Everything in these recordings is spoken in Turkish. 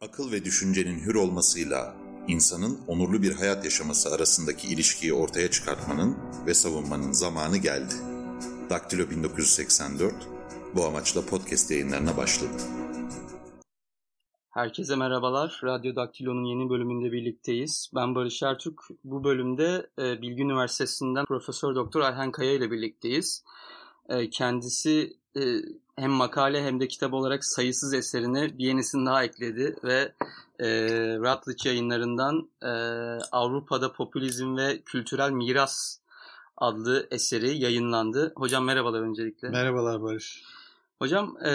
Akıl ve düşüncenin hür olmasıyla insanın onurlu bir hayat yaşaması arasındaki ilişkiyi ortaya çıkartmanın ve savunmanın zamanı geldi. Daktilo 1984 bu amaçla podcast yayınlarına başladı. Herkese merhabalar. Radyo Daktilo'nun yeni bölümünde birlikteyiz. Ben Barış Ertürk. Bu bölümde e, Bilgi Üniversitesi'nden Profesör Doktor Ayhan Kaya ile birlikteyiz. E, kendisi e, hem makale hem de kitap olarak sayısız eserini bir yenisini daha ekledi ve e, Routledge yayınlarından e, Avrupa'da Popülizm ve Kültürel Miras adlı eseri yayınlandı. Hocam merhabalar öncelikle. Merhabalar Barış. Hocam e,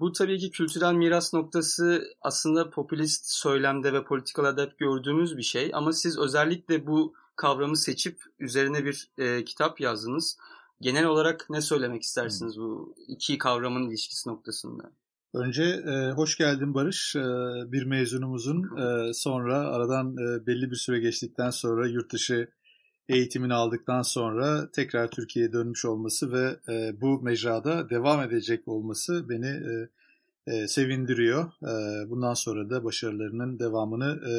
bu tabii ki kültürel miras noktası aslında popülist söylemde ve politikalarda hep gördüğümüz bir şey. Ama siz özellikle bu kavramı seçip üzerine bir e, kitap yazdınız. Genel olarak ne söylemek istersiniz bu iki kavramın ilişkisi noktasında? Önce e, hoş geldin Barış. E, bir mezunumuzun e, sonra aradan e, belli bir süre geçtikten sonra yurt dışı eğitimini aldıktan sonra tekrar Türkiye'ye dönmüş olması ve e, bu mecrada devam edecek olması beni e, e, sevindiriyor. E, bundan sonra da başarılarının devamını e,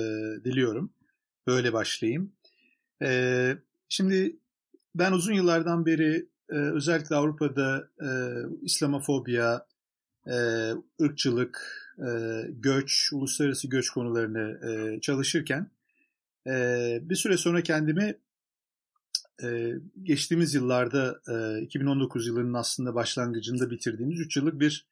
diliyorum. Böyle başlayayım. E, şimdi ben uzun yıllardan beri e, özellikle Avrupa'da e, İslamofobya, e, ırkçılık, e, göç, uluslararası göç konularını e, çalışırken e, bir süre sonra kendimi e, geçtiğimiz yıllarda e, 2019 yılının aslında başlangıcında bitirdiğimiz 3 yıllık bir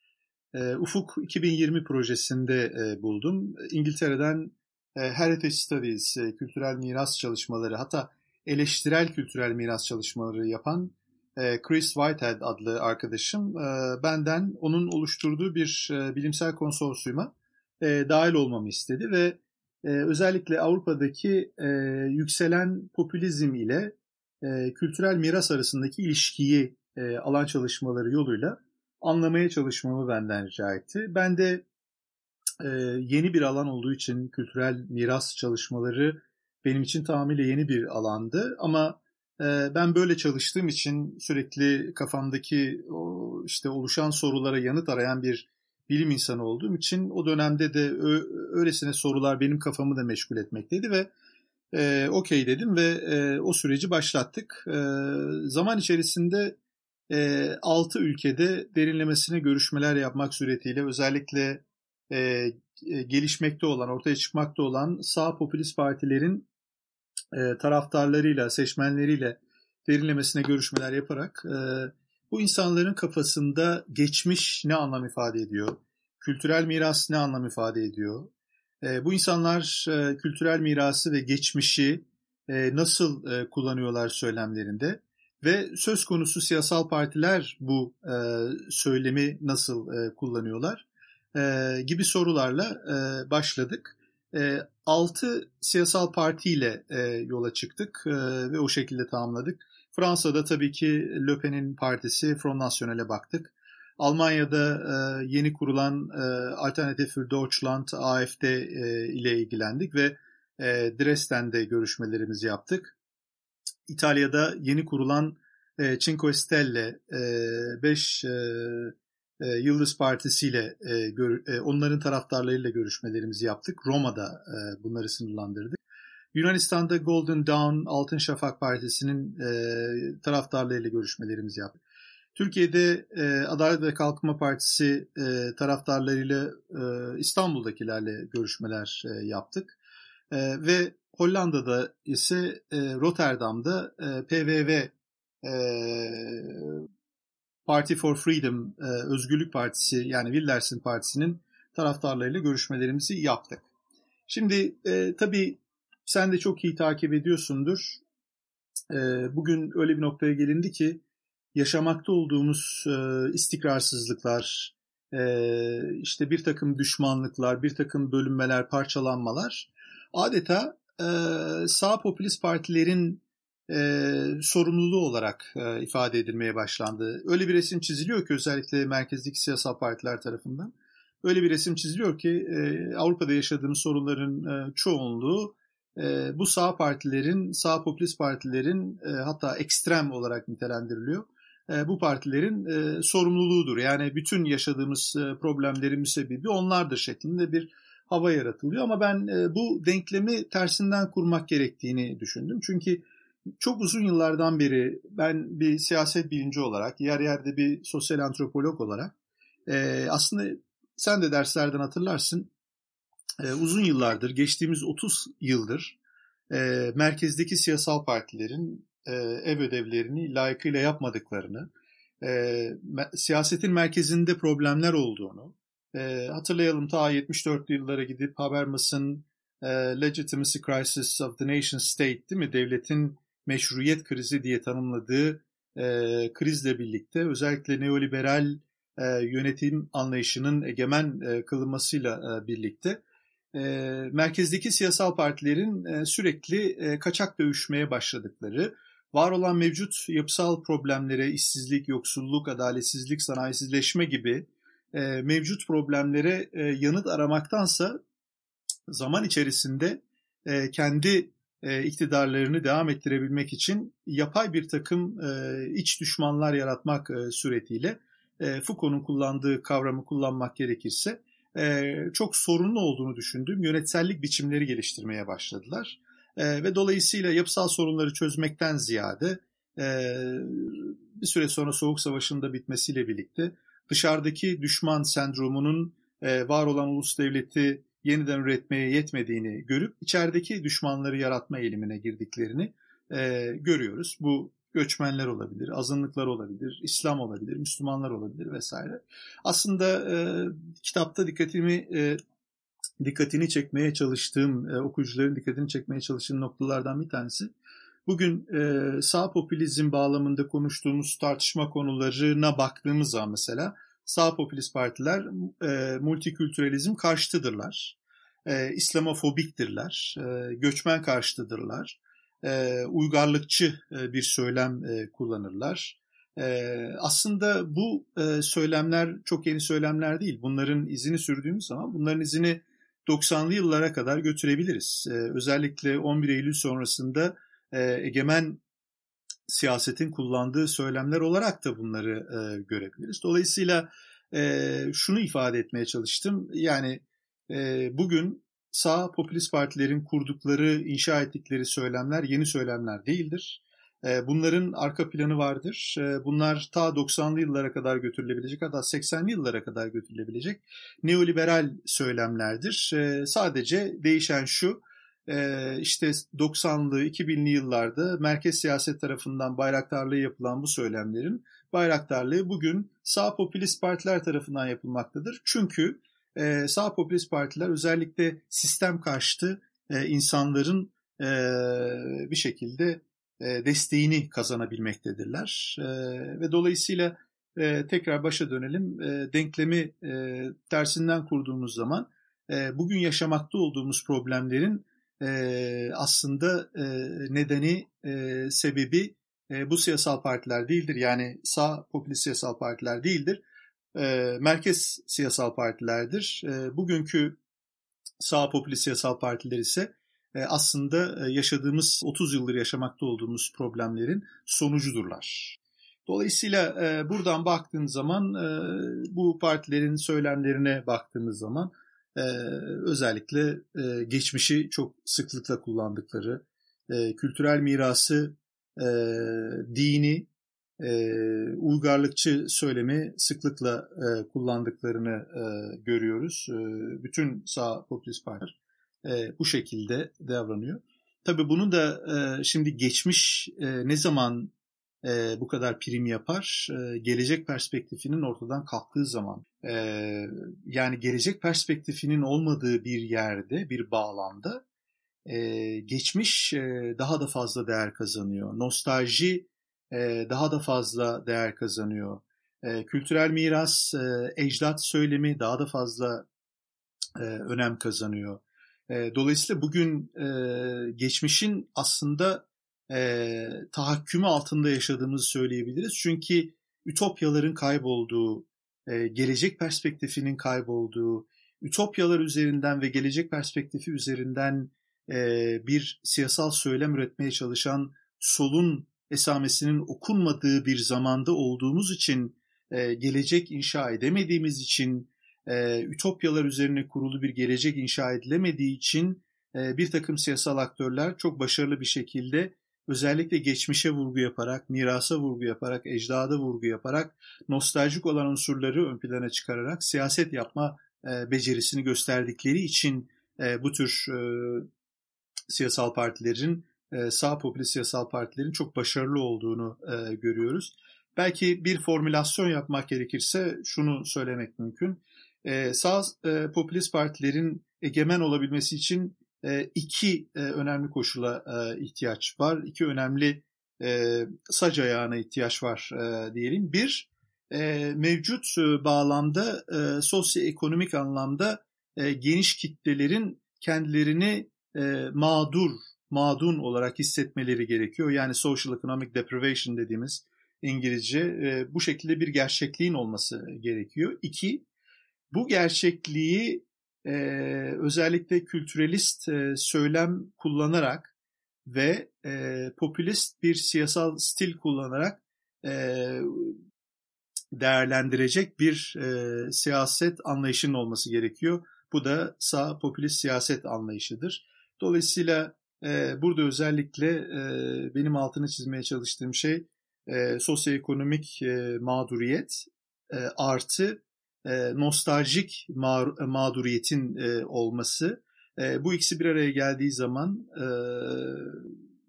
e, Ufuk 2020 projesinde e, buldum. İngiltere'den e, Heritage Studies, e, kültürel miras çalışmaları hatta eleştirel kültürel miras çalışmaları yapan e, Chris Whitehead adlı arkadaşım e, benden onun oluşturduğu bir e, bilimsel konsorsiyuma dahil olmamı istedi ve özellikle Avrupa'daki yükselen popülizm ile kültürel miras arasındaki ilişkiyi alan çalışmaları yoluyla anlamaya çalışmamı benden rica etti. Ben de yeni bir alan olduğu için kültürel miras çalışmaları benim için tamamıyla yeni bir alandı ama e, ben böyle çalıştığım için sürekli kafamdaki o işte oluşan sorulara yanıt arayan bir bilim insanı olduğum için o dönemde de öylesine sorular benim kafamı da meşgul etmekteydi ve e, okey dedim ve e, o süreci başlattık. E, zaman içerisinde e, 6 ülkede derinlemesine görüşmeler yapmak suretiyle özellikle e, gelişmekte olan, ortaya çıkmakta olan sağ popülist partilerin e, taraftarlarıyla, seçmenleriyle derinlemesine görüşmeler yaparak e, bu insanların kafasında geçmiş ne anlam ifade ediyor, kültürel miras ne anlam ifade ediyor, e, bu insanlar e, kültürel mirası ve geçmişi e, nasıl e, kullanıyorlar söylemlerinde ve söz konusu siyasal partiler bu e, söylemi nasıl e, kullanıyorlar e, gibi sorularla e, başladık e, 6 siyasal partiyle e, yola çıktık e, ve o şekilde tamamladık. Fransa'da tabii ki Le Pen'in partisi Front National'e baktık. Almanya'da e, yeni kurulan e, Alternative für Deutschland AFD e, ile ilgilendik ve e, Dresden'de görüşmelerimizi yaptık. İtalya'da yeni kurulan e, Cinque Stelle 5 e, e, e, Yıldız Partisi ile e, gör, e, onların taraftarlarıyla görüşmelerimizi yaptık. Roma'da e, bunları sınırlandırdık. Yunanistan'da Golden Dawn Altın Şafak Partisi'nin e, taraftarlarıyla görüşmelerimizi yaptık. Türkiye'de e, Adalet ve Kalkınma Partisi e, taraftarlarıyla e, İstanbul'dakilerle görüşmeler e, yaptık. E, ve Hollanda'da ise e, Rotterdam'da e, PVV e, Party for Freedom, e, Özgürlük Partisi yani Wilders'in partisinin taraftarlarıyla görüşmelerimizi yaptık. Şimdi e, tabii sen de çok iyi takip ediyorsundur. E, bugün öyle bir noktaya gelindi ki yaşamakta olduğumuz e, istikrarsızlıklar, e, işte bir takım düşmanlıklar, bir takım bölünmeler, parçalanmalar adeta e, sağ popülist partilerin e, sorumluluğu olarak e, ifade edilmeye başlandı. Öyle bir resim çiziliyor ki özellikle merkezdeki siyasal partiler tarafından. Öyle bir resim çiziliyor ki e, Avrupa'da yaşadığımız sorunların e, çoğunluğu e, bu sağ partilerin, sağ popülist partilerin e, hatta ekstrem olarak nitelendiriliyor. E, bu partilerin e, sorumluluğudur. Yani bütün yaşadığımız e, problemlerin müsebbibi onlardır şeklinde bir hava yaratılıyor. Ama ben e, bu denklemi tersinden kurmak gerektiğini düşündüm. Çünkü çok uzun yıllardan beri ben bir siyaset bilimci olarak, yer yerde bir sosyal antropolog olarak e, aslında sen de derslerden hatırlarsın e, uzun yıllardır, geçtiğimiz 30 yıldır e, merkezdeki siyasal partilerin e, ev ödevlerini layıkıyla yapmadıklarını, e, siyasetin merkezinde problemler olduğunu, e, hatırlayalım ta 74 yıllara gidip Habermas'ın e, Legitimacy Crisis of the Nation State değil mi? Devletin meşruiyet krizi diye tanımladığı e, krizle birlikte özellikle neoliberal e, yönetim anlayışının egemen e, kılınmasıyla e, birlikte e, merkezdeki siyasal partilerin e, sürekli e, kaçak dövüşmeye başladıkları, var olan mevcut yapısal problemlere, işsizlik, yoksulluk, adaletsizlik, sanayisizleşme gibi e, mevcut problemlere e, yanıt aramaktansa zaman içerisinde e, kendi e, iktidarlarını devam ettirebilmek için yapay bir takım e, iç düşmanlar yaratmak e, suretiyle e, Foucault'un kullandığı kavramı kullanmak gerekirse e, çok sorunlu olduğunu düşündüğüm yönetsellik biçimleri geliştirmeye başladılar. Ve dolayısıyla yapısal sorunları çözmekten ziyade bir süre sonra Soğuk Savaş'ın da bitmesiyle birlikte dışarıdaki düşman sendromunun var olan ulus devleti yeniden üretmeye yetmediğini görüp içerideki düşmanları yaratma eğilimine girdiklerini e, görüyoruz. Bu göçmenler olabilir, azınlıklar olabilir, İslam olabilir, Müslümanlar olabilir vesaire. Aslında e, kitapta dikkatimi e, dikkatini çekmeye çalıştığım, e, okuyucuların dikkatini çekmeye çalıştığım noktalardan bir tanesi. Bugün e, sağ popülizm bağlamında konuştuğumuz tartışma konularına baktığımız zaman mesela sağ popülist partiler e, multikültürelizm karşıtıdırlar. E, İslamofobiktirler, e, göçmen karşıtıdırlar, e, uygarlıkçı e, bir söylem e, kullanırlar. E, aslında bu e, söylemler çok yeni söylemler değil. Bunların izini sürdüğümüz zaman bunların izini 90'lı yıllara kadar götürebiliriz. E, özellikle 11 Eylül sonrasında e, egemen siyasetin kullandığı söylemler olarak da bunları e, görebiliriz. Dolayısıyla e, şunu ifade etmeye çalıştım. Yani e, bugün sağ popülist partilerin kurdukları, inşa ettikleri söylemler yeni söylemler değildir. E, bunların arka planı vardır. E, bunlar ta 90'lı yıllara kadar götürülebilecek hatta 80'li yıllara kadar götürülebilecek neoliberal söylemlerdir. E, sadece değişen şu, işte 90'lı 2000'li yıllarda merkez siyaset tarafından bayraktarlığı yapılan bu söylemlerin bayraktarlığı bugün sağ popülist partiler tarafından yapılmaktadır. Çünkü sağ popülist partiler özellikle sistem karşıtı insanların bir şekilde desteğini kazanabilmektedirler. Ve dolayısıyla tekrar başa dönelim. Denklemi tersinden kurduğumuz zaman bugün yaşamakta olduğumuz problemlerin e, aslında e, nedeni, e, sebebi e, bu siyasal partiler değildir. Yani sağ popülist siyasal partiler değildir. E, merkez siyasal partilerdir. E, bugünkü sağ popülist siyasal partiler ise e, aslında yaşadığımız 30 yıldır yaşamakta olduğumuz problemlerin sonucudurlar. Dolayısıyla e, buradan baktığın zaman e, bu partilerin söylemlerine baktığımız zaman e, özellikle e, geçmişi çok sıklıkla kullandıkları, e, kültürel mirası, e, dini, uygarlıkçı söylemi sıklıkla kullandıklarını görüyoruz. Bütün sağ popülist partiler bu şekilde davranıyor. Tabii bunu da şimdi geçmiş ne zaman e, bu kadar prim yapar? E, gelecek perspektifinin ortadan kalktığı zaman. E, yani gelecek perspektifinin olmadığı bir yerde, bir bağlamda e, geçmiş e, daha da fazla değer kazanıyor. Nostalji e, daha da fazla değer kazanıyor. E, kültürel miras, e, ecdat söylemi daha da fazla e, önem kazanıyor. E, dolayısıyla bugün e, geçmişin aslında e, tahakkümü altında yaşadığımızı söyleyebiliriz. Çünkü ütopyaların kaybolduğu, e, gelecek perspektifinin kaybolduğu, ütopyalar üzerinden ve gelecek perspektifi üzerinden e, bir siyasal söylem üretmeye çalışan solun esamesinin okunmadığı bir zamanda olduğumuz için, e, gelecek inşa edemediğimiz için, e, ütopyalar üzerine kurulu bir gelecek inşa edilemediği için e, bir takım siyasal aktörler çok başarılı bir şekilde özellikle geçmişe vurgu yaparak, mirasa vurgu yaparak, ecdada vurgu yaparak, nostaljik olan unsurları ön plana çıkararak siyaset yapma e, becerisini gösterdikleri için e, bu tür e, siyasal partilerin, sağ popülist siyasal partilerin çok başarılı olduğunu görüyoruz. Belki bir formülasyon yapmak gerekirse şunu söylemek mümkün. Sağ e, popülist partilerin egemen olabilmesi için iki önemli koşula ihtiyaç var. İki önemli sac ayağına ihtiyaç var diyelim. Bir, mevcut bağlamda sosyoekonomik anlamda geniş kitlelerin kendilerini mağdur, mağdun olarak hissetmeleri gerekiyor. Yani social economic deprivation dediğimiz İngilizce bu şekilde bir gerçekliğin olması gerekiyor. İki, bu gerçekliği e, özellikle kültürelist e, söylem kullanarak ve e, popülist bir siyasal stil kullanarak e, değerlendirecek bir e, siyaset anlayışının olması gerekiyor. Bu da sağ popülist siyaset anlayışıdır. Dolayısıyla e, burada özellikle e, benim altını çizmeye çalıştığım şey e, sosyoekonomik e, mağduriyet e, artı e, nostaljik mağ, mağduriyetin e, olması. E, bu ikisi bir araya geldiği zaman e,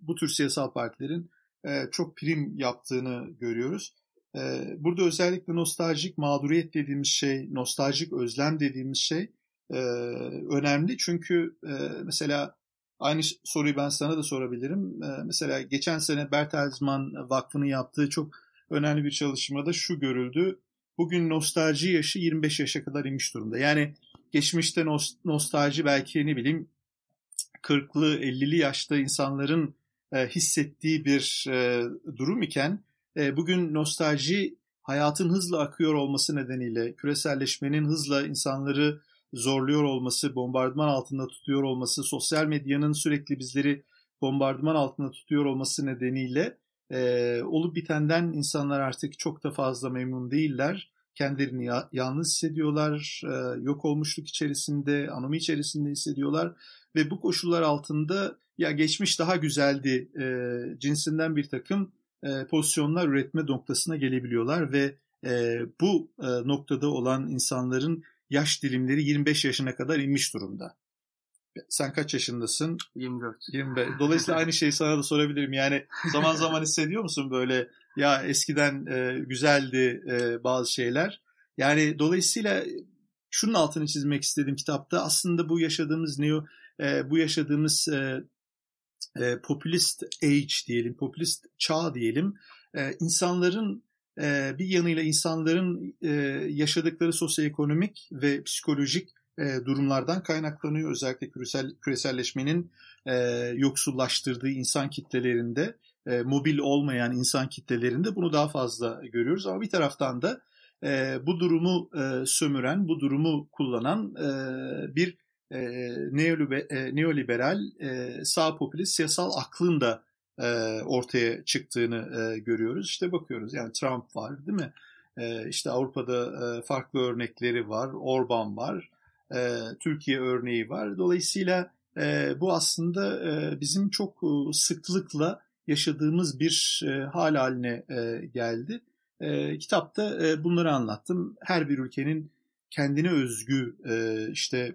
bu tür siyasal partilerin e, çok prim yaptığını görüyoruz. E, burada özellikle nostaljik mağduriyet dediğimiz şey, nostaljik özlem dediğimiz şey e, önemli. Çünkü e, mesela aynı soruyu ben sana da sorabilirim. E, mesela geçen sene Bertelsmann Vakfı'nın yaptığı çok önemli bir çalışmada şu görüldü bugün nostalji yaşı 25 yaşa kadar inmiş durumda. Yani geçmişte nostalji belki ne bileyim 40'lı 50'li yaşta insanların e, hissettiği bir e, durum iken e, bugün nostalji hayatın hızla akıyor olması nedeniyle küreselleşmenin hızla insanları zorluyor olması, bombardıman altında tutuyor olması, sosyal medyanın sürekli bizleri bombardıman altında tutuyor olması nedeniyle e, olup bitenden insanlar artık çok da fazla memnun değiller. Kendilerini ya, yalnız hissediyorlar, e, yok olmuşluk içerisinde, anomi içerisinde hissediyorlar ve bu koşullar altında ya geçmiş daha güzeldi e, cinsinden bir takım e, pozisyonlar üretme noktasına gelebiliyorlar ve e, bu e, noktada olan insanların yaş dilimleri 25 yaşına kadar inmiş durumda. Sen kaç yaşındasın? 24. 25. Dolayısıyla aynı şeyi sana da sorabilirim. Yani zaman zaman hissediyor musun böyle ya eskiden e, güzeldi e, bazı şeyler. Yani dolayısıyla şunun altını çizmek istedim kitapta. Aslında bu yaşadığımız neo e, bu yaşadığımız e, e, popülist age diyelim, popülist çağ diyelim. E, insanların e, bir yanıyla insanların e, yaşadıkları sosyoekonomik ve psikolojik e, durumlardan kaynaklanıyor. Özellikle küresel, küreselleşmenin e, yoksullaştırdığı insan kitlelerinde, e, mobil olmayan insan kitlelerinde bunu daha fazla görüyoruz. Ama bir taraftan da e, bu durumu e, sömüren, bu durumu kullanan e, bir e, neoliberal e, sağ popülist siyasal aklın da e, ortaya çıktığını e, görüyoruz. İşte bakıyoruz yani Trump var değil mi? E, işte Avrupa'da e, farklı örnekleri var, Orban var e, Türkiye örneği var. Dolayısıyla e, bu aslında e, bizim çok e, sıklıkla yaşadığımız bir e, hal haline e, geldi. E, kitapta e, bunları anlattım. Her bir ülkenin kendine özgü e, işte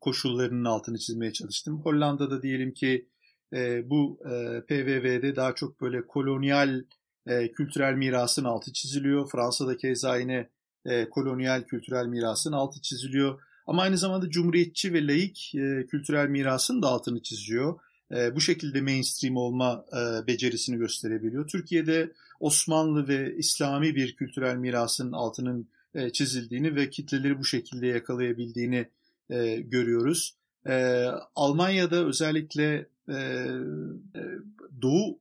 koşullarının altını çizmeye çalıştım. Hollanda'da diyelim ki e, bu e, PVV'de daha çok böyle kolonyal e, kültürel mirasın altı çiziliyor. Fransa'da keza yine e, kolonyal kültürel mirasın altı çiziliyor. Ama aynı zamanda cumhuriyetçi ve laik e, kültürel mirasın da altını çiziyor. E, bu şekilde mainstream olma e, becerisini gösterebiliyor. Türkiye'de Osmanlı ve İslami bir kültürel mirasın altının e, çizildiğini ve kitleleri bu şekilde yakalayabildiğini e, görüyoruz. E, Almanya'da özellikle e, e Doğu,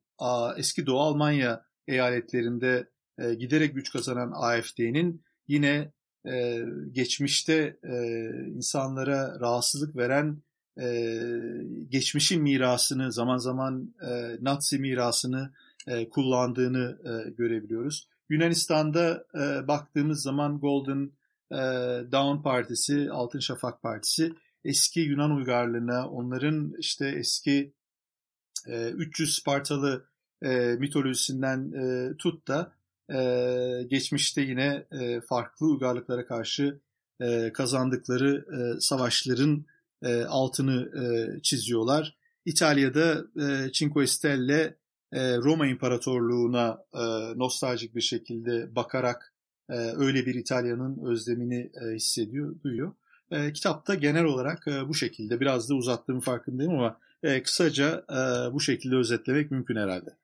eski Doğu Almanya eyaletlerinde e, giderek güç kazanan AFD'nin yine e, geçmişte e, insanlara rahatsızlık veren e, geçmişin mirasını zaman zaman e, Nazi mirasını e, kullandığını e, görebiliyoruz. Yunanistan'da e, baktığımız zaman Golden e, Dawn Partisi, Altın Şafak Partisi eski Yunan uygarlığına, onların işte eski e, 300 Spartalı e, mitolojisinden e, tut da e, geçmişte yine e, farklı uygarlıklara karşı e, kazandıkları e, savaşların e, altını e, çiziyorlar. İtalya'da e, Cinque Stelle e, Roma İmparatorluğu'na e, nostaljik bir şekilde bakarak e, öyle bir İtalya'nın özlemini e, hissediyor, duyuyor. E, kitapta genel olarak e, bu şekilde biraz da uzattığım farkındayım ama e, kısaca e, bu şekilde özetlemek mümkün herhalde.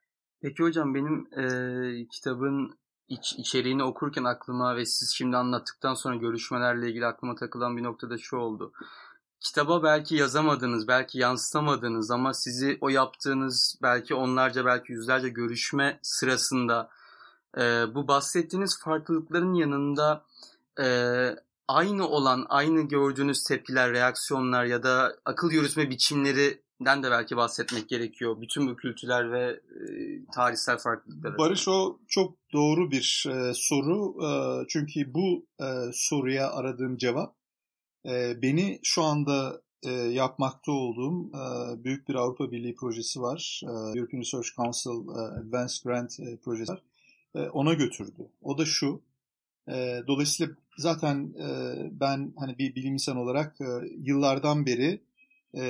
Peki hocam benim e, kitabın iç, içeriğini okurken aklıma ve siz şimdi anlattıktan sonra görüşmelerle ilgili aklıma takılan bir noktada şu oldu. Kitaba belki yazamadınız, belki yansıtamadınız ama sizi o yaptığınız belki onlarca belki yüzlerce görüşme sırasında e, bu bahsettiğiniz farklılıkların yanında e, aynı olan, aynı gördüğünüz tepkiler, reaksiyonlar ya da akıl yürütme biçimlerinden de belki bahsetmek gerekiyor. Bütün bu kültürler ve e, tarihsel farklılıklar. Barış o çok doğru bir e, soru. E, çünkü bu e, soruya aradığım cevap e, beni şu anda e, yapmakta olduğum e, büyük bir Avrupa Birliği projesi var. E, European Research Council e, Advanced Grant e, projesi var. E, ona götürdü. O da şu. E, dolayısıyla zaten e, ben hani bir bilim insanı olarak e, yıllardan beri e,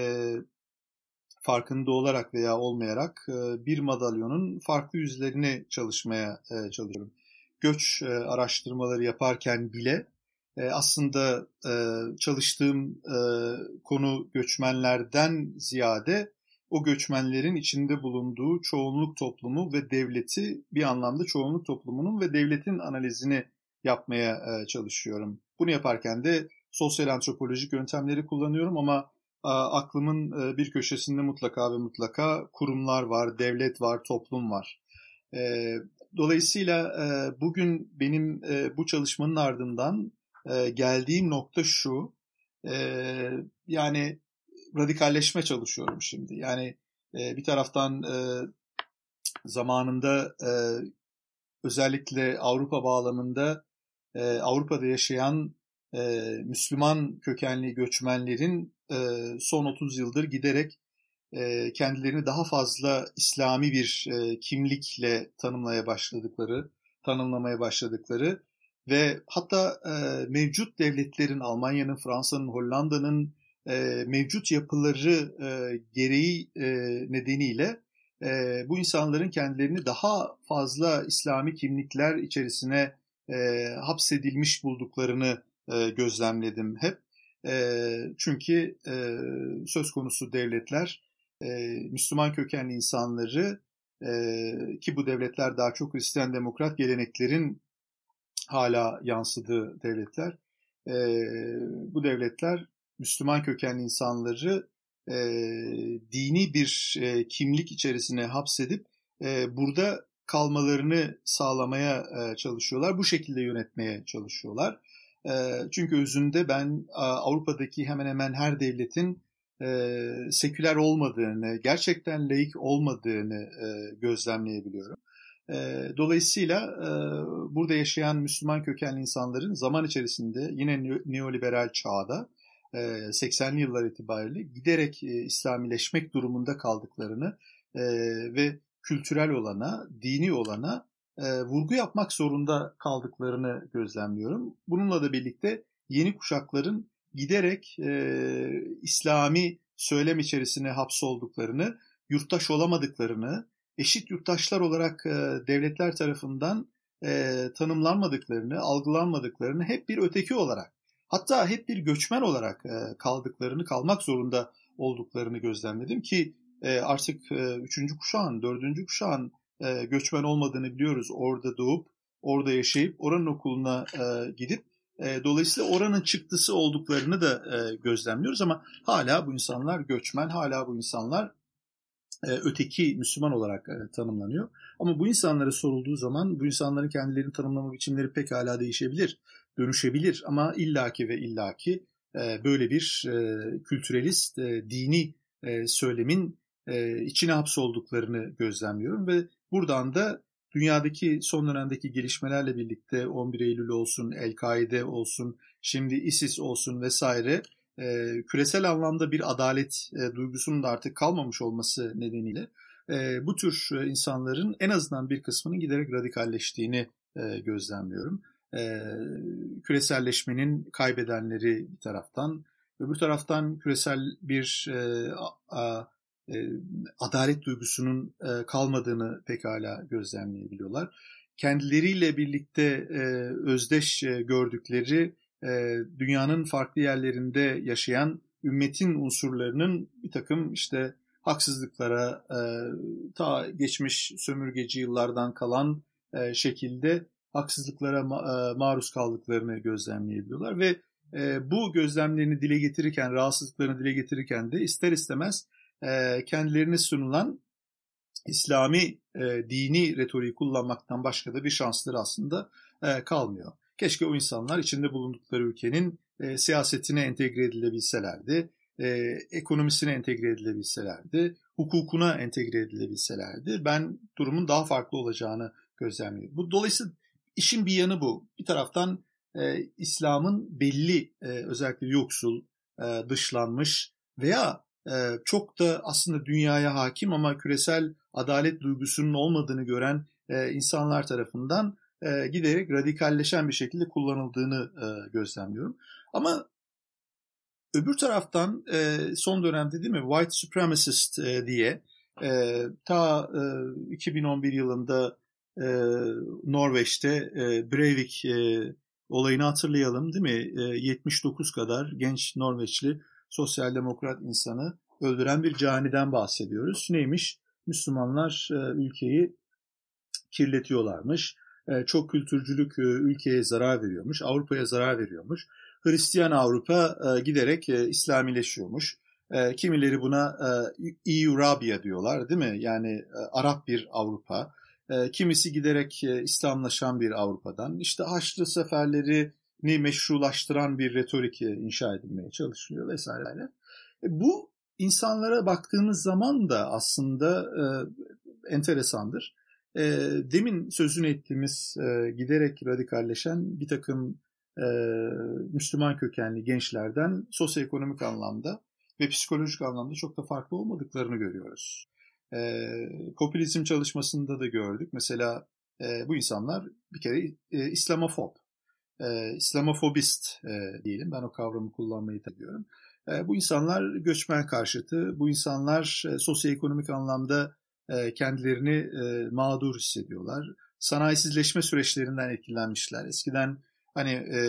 farkında olarak veya olmayarak e, bir madalyonun farklı yüzlerini çalışmaya e, çalışıyorum. Göç e, araştırmaları yaparken bile aslında çalıştığım konu göçmenlerden ziyade o göçmenlerin içinde bulunduğu çoğunluk toplumu ve devleti bir anlamda çoğunluk toplumunun ve devletin analizini yapmaya çalışıyorum. Bunu yaparken de sosyal antropolojik yöntemleri kullanıyorum ama aklımın e, bir köşesinde mutlaka ve mutlaka kurumlar var, devlet var, toplum var. E, dolayısıyla e, bugün benim bu çalışmanın ardından geldiğim nokta şu, yani radikalleşme çalışıyorum şimdi. Yani bir taraftan zamanında özellikle Avrupa bağlamında Avrupa'da yaşayan Müslüman kökenli göçmenlerin e, son 30 yıldır giderek e, kendilerini daha fazla İslami bir e, kimlikle tanımlaya başladıkları, tanımlamaya başladıkları ve hatta mevcut devletlerin Almanya'nın, Fransa'nın, Hollanda'nın mevcut yapıları gereği nedeniyle bu insanların kendilerini daha fazla İslami kimlikler içerisine hapsedilmiş bulduklarını gözlemledim hep. E, çünkü e, söz konusu devletler e, Müslüman kökenli insanları e, ki bu devletler daha çok Hristiyan demokrat geleneklerin hala yansıdığı devletler. E, bu devletler Müslüman kökenli insanları e, dini bir e, kimlik içerisine hapsedip e, burada kalmalarını sağlamaya e, çalışıyorlar. Bu şekilde yönetmeye çalışıyorlar. Çünkü özünde ben Avrupa'daki hemen hemen her devletin seküler olmadığını, gerçekten laik olmadığını gözlemleyebiliyorum. Dolayısıyla burada yaşayan Müslüman kökenli insanların zaman içerisinde yine neoliberal çağda 80'li yıllar itibariyle giderek İslamileşmek durumunda kaldıklarını ve kültürel olana, dini olana e, vurgu yapmak zorunda kaldıklarını gözlemliyorum. Bununla da birlikte yeni kuşakların giderek e, İslami söylem içerisine hapsolduklarını, yurttaş olamadıklarını, eşit yurttaşlar olarak e, devletler tarafından e, tanımlanmadıklarını, algılanmadıklarını hep bir öteki olarak, hatta hep bir göçmen olarak e, kaldıklarını, kalmak zorunda olduklarını gözlemledim ki e, artık e, üçüncü kuşağın, dördüncü kuşağın e, göçmen olmadığını biliyoruz. Orada doğup, orada yaşayıp, oranın okuluna e, gidip e, dolayısıyla oranın çıktısı olduklarını da e, gözlemliyoruz ama hala bu insanlar göçmen, hala bu insanlar e, öteki Müslüman olarak e, tanımlanıyor. Ama bu insanlara sorulduğu zaman bu insanların kendilerini tanımlama biçimleri pek hala değişebilir, dönüşebilir ama illaki ve illaki e, böyle bir e, kültürelist, e, dini e, söylemin e, içine hapsolduklarını gözlemliyorum ve buradan da dünyadaki son dönemdeki gelişmelerle birlikte 11 Eylül olsun, El-Kaide olsun, şimdi ISIS olsun vesaire e, küresel anlamda bir adalet e, duygusunun da artık kalmamış olması nedeniyle e, bu tür e, insanların en azından bir kısmının giderek radikalleştiğini e, gözlemliyorum. E, küreselleşmenin kaybedenleri bir taraftan, öbür taraftan küresel bir e, a, e, adalet duygusunun e, kalmadığını pekala gözlemleyebiliyorlar. Kendileriyle birlikte e, özdeş e, gördükleri e, dünyanın farklı yerlerinde yaşayan ümmetin unsurlarının bir takım işte haksızlıklara e, ta geçmiş sömürgeci yıllardan kalan e, şekilde haksızlıklara ma- e, maruz kaldıklarını gözlemleyebiliyorlar ve e, bu gözlemlerini dile getirirken, rahatsızlıklarını dile getirirken de ister istemez e, kendilerine sunulan İslami e, dini retoriği kullanmaktan başka da bir şansları aslında e, kalmıyor. Keşke o insanlar içinde bulundukları ülkenin e, siyasetine entegre edilebilselerdi, ekonomisine entegre edilebilselerdi, hukukuna entegre edilebilselerdi. Ben durumun daha farklı olacağını gözlemliyorum. Bu dolayısıyla işin bir yanı bu. Bir taraftan e, İslam'ın belli e, özellikle yoksul, e, dışlanmış veya çok da aslında dünyaya hakim ama küresel adalet duygusunun olmadığını gören e, insanlar tarafından e, giderek radikalleşen bir şekilde kullanıldığını e, gözlemliyorum. Ama öbür taraftan son dönemde değil mi White Supremacist diye ta e, 2011 yılında Norveç'te Breivik olayını hatırlayalım değil mi? E, 79 kadar genç Norveçli sosyal demokrat insanı öldüren bir caniden bahsediyoruz. Neymiş? Müslümanlar e, ülkeyi kirletiyorlarmış. E, çok kültürcülük e, ülkeye zarar veriyormuş, Avrupa'ya zarar veriyormuş. Hristiyan Avrupa giderek İslamileşiyormuş. Kimileri buna EU Rabia diyorlar değil mi? Yani Arap bir Avrupa. Kimisi giderek İslamlaşan bir Avrupa'dan. İşte Haçlı seferlerini meşrulaştıran bir retorik e, inşa edilmeye çalışılıyor vesaire. E, bu insanlara baktığımız zaman da aslında e, enteresandır. E, demin sözünü ettiğimiz e, giderek radikalleşen bir takım e, Müslüman kökenli gençlerden sosyoekonomik anlamda ve psikolojik anlamda çok da farklı olmadıklarını görüyoruz. E, popülizm çalışmasında da gördük. Mesela e, bu insanlar bir kere e, İslamofob, e, İslamofobist e, diyelim. Ben o kavramı kullanmayı tabiyorum. E, bu insanlar göçmen karşıtı, bu insanlar e, sosyoekonomik anlamda e, kendilerini e, mağdur hissediyorlar. Sanayisizleşme süreçlerinden etkilenmişler. Eskiden hani e,